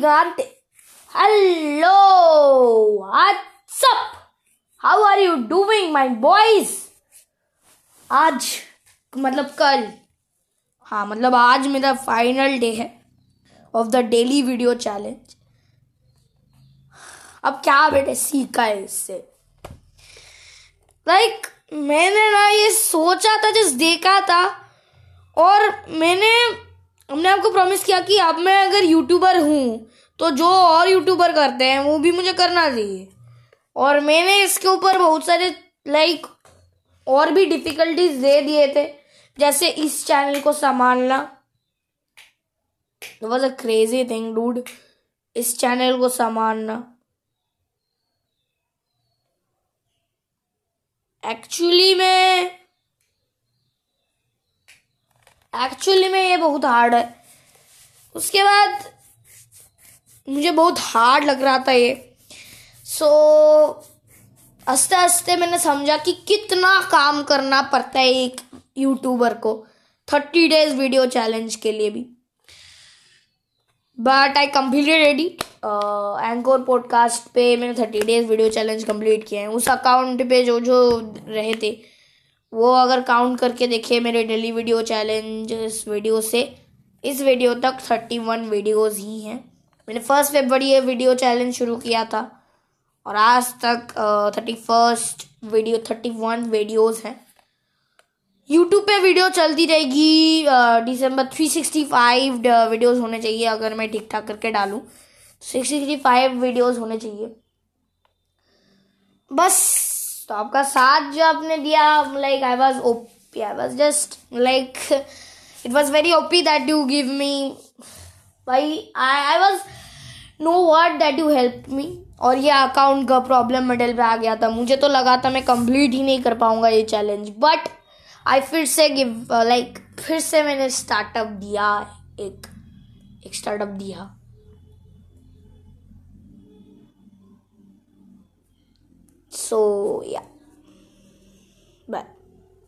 gigante. Hello, what's up? How are you doing, my boys? आज मतलब कल हाँ मतलब आज मेरा फाइनल डे है of the daily video challenge अब क्या बेटे सीखा है इससे लाइक like, मैंने ना ये सोचा था जिस देखा था और मैंने हमने आपको प्रॉमिस किया कि अब मैं अगर यूट्यूबर हूँ तो जो और यूट्यूबर करते हैं, वो भी मुझे करना चाहिए। और मैंने इसके ऊपर बहुत सारे लाइक और भी डिफिकल्टीज दे दिए थे। जैसे इस चैनल को संभालना। Was a crazy thing dude इस चैनल को संभालना। एक्चुअली में एक्चुअली में ये बहुत हार्ड है। उसके बाद मुझे बहुत हार्ड लग रहा था ये। सो हँसते हँसते मैंने समझा कि कितना काम करना पड़ता है एक यूट्यूबर को। थर्टी डेज़ वीडियो चैलेंज के लिए भी। But I completed edit Anchor podcast पे मैंने thirty days video challenge complete किया है। उस अकाउंट पे जो जो रहे थे। वो अगर काउंट करके देखे मेरे डेली वीडियो चैलेंज इस वीडियो से, इस वीडियो तक थर्टी वन वीडियोज़ ही हैं। मैंने फ़र्स्ट फेबरी ये वीडियो चैलेंज शुरू किया था और आज तक thirty first video thirty one videos हैं। यूट्यूब पे वीडियो चलती रहेगी दिसंबर थ्री सिक्सटी फाइव वीडियोज़ होने चाहिए अगर मैं ठीक ठाक करके डालूँ। सिक्स सिक्सटी फाइव वीडियोज़ होने चाहिए। बस तो आपका साथ जो आपने दिया like I was OP I was just like it was very OP that you give me भाई I I was no word that you help me और ये अकाउंट का प्रॉब्लम मिडल पे आ गया था। मुझे तो लगा था मैं कंप्लीट ही नहीं कर पाऊँगा ये चैलेंज बट आई फिर से गिव लाइक like, फिर से मैंने स्टार्टअप दिया एक एक स्टार्टअप दिया। so yeah. Bye.